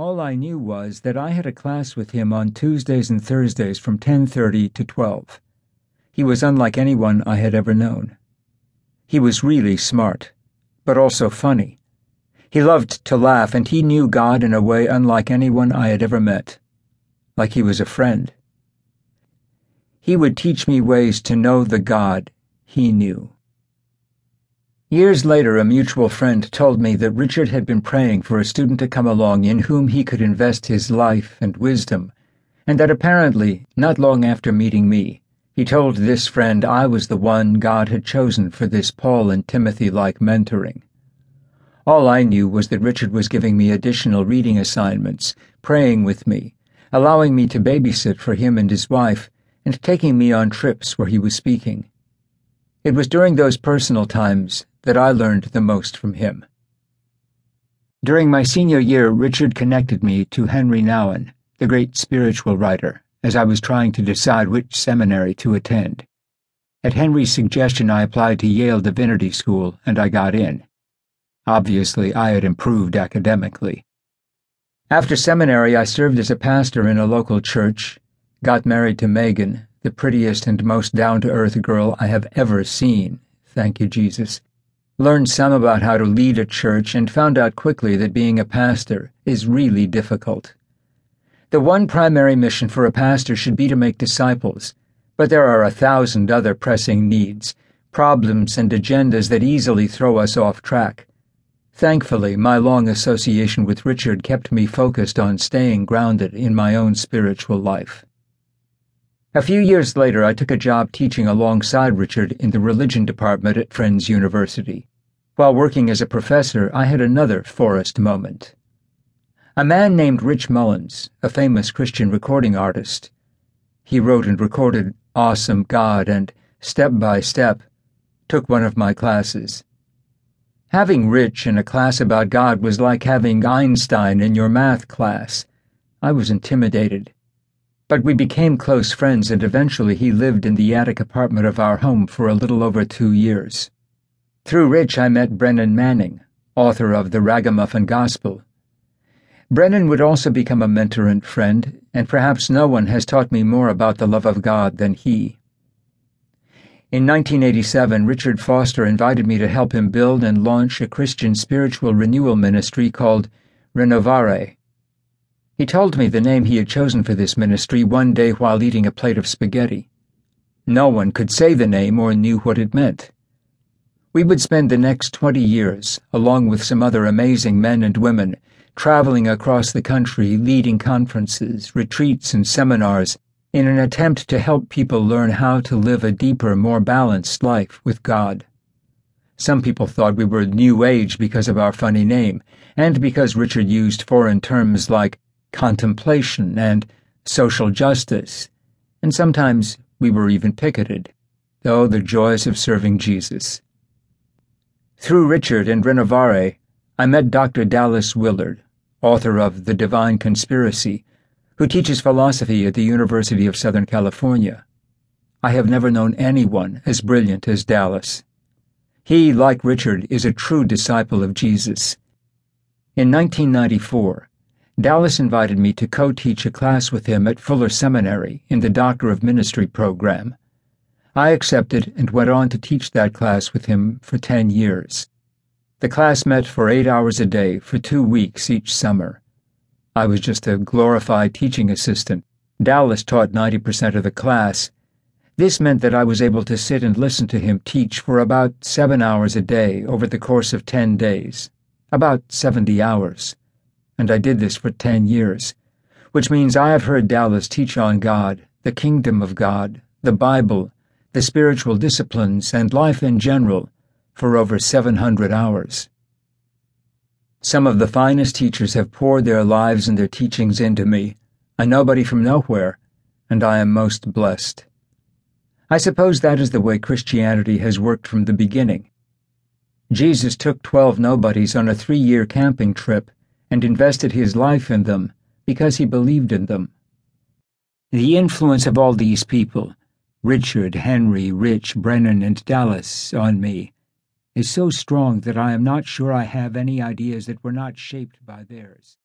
All I knew was that I had a class with him on Tuesdays and Thursdays from 10:30 to 12. He was unlike anyone I had ever known. He was really smart, but also funny. He loved to laugh and he knew God in a way unlike anyone I had ever met. Like he was a friend. He would teach me ways to know the God he knew. Years later, a mutual friend told me that Richard had been praying for a student to come along in whom he could invest his life and wisdom, and that apparently, not long after meeting me, he told this friend I was the one God had chosen for this Paul and Timothy like mentoring. All I knew was that Richard was giving me additional reading assignments, praying with me, allowing me to babysit for him and his wife, and taking me on trips where he was speaking. It was during those personal times that I learned the most from him. During my senior year, Richard connected me to Henry Nouwen, the great spiritual writer, as I was trying to decide which seminary to attend. At Henry's suggestion, I applied to Yale Divinity School, and I got in. Obviously, I had improved academically. After seminary, I served as a pastor in a local church, got married to Megan, the prettiest and most down to earth girl I have ever seen, thank you, Jesus, learned some about how to lead a church, and found out quickly that being a pastor is really difficult. The one primary mission for a pastor should be to make disciples, but there are a thousand other pressing needs, problems, and agendas that easily throw us off track. Thankfully, my long association with Richard kept me focused on staying grounded in my own spiritual life. A few years later, I took a job teaching alongside Richard in the religion department at Friends University. While working as a professor, I had another Forrest moment. A man named Rich Mullins, a famous Christian recording artist, he wrote and recorded Awesome God and Step by Step, took one of my classes. Having Rich in a class about God was like having Einstein in your math class. I was intimidated. But we became close friends, and eventually he lived in the attic apartment of our home for a little over two years. Through Rich, I met Brennan Manning, author of The Ragamuffin Gospel. Brennan would also become a mentor and friend, and perhaps no one has taught me more about the love of God than he. In 1987, Richard Foster invited me to help him build and launch a Christian spiritual renewal ministry called Renovare. He told me the name he had chosen for this ministry one day while eating a plate of spaghetti. No one could say the name or knew what it meant. We would spend the next 20 years, along with some other amazing men and women, traveling across the country, leading conferences, retreats, and seminars in an attempt to help people learn how to live a deeper, more balanced life with God. Some people thought we were New Age because of our funny name, and because Richard used foreign terms like contemplation and social justice, and sometimes we were even picketed. though the joys of serving Jesus. Through Richard and Renovare, I met Dr. Dallas Willard, author of The Divine Conspiracy, who teaches philosophy at the University of Southern California. I have never known anyone as brilliant as Dallas. He, like Richard, is a true disciple of Jesus. In 1994, Dallas invited me to co teach a class with him at Fuller Seminary in the Doctor of Ministry program. I accepted and went on to teach that class with him for 10 years. The class met for eight hours a day for two weeks each summer. I was just a glorified teaching assistant. Dallas taught 90% of the class. This meant that I was able to sit and listen to him teach for about seven hours a day over the course of 10 days, about 70 hours. And I did this for 10 years, which means I have heard Dallas teach on God, the kingdom of God, the Bible, the spiritual disciplines, and life in general for over 700 hours. Some of the finest teachers have poured their lives and their teachings into me, a nobody from nowhere, and I am most blessed. I suppose that is the way Christianity has worked from the beginning. Jesus took twelve nobodies on a three year camping trip and invested his life in them because he believed in them. The influence of all these people Richard, Henry, Rich, Brennan, and Dallas on me is so strong that I am not sure I have any ideas that were not shaped by theirs.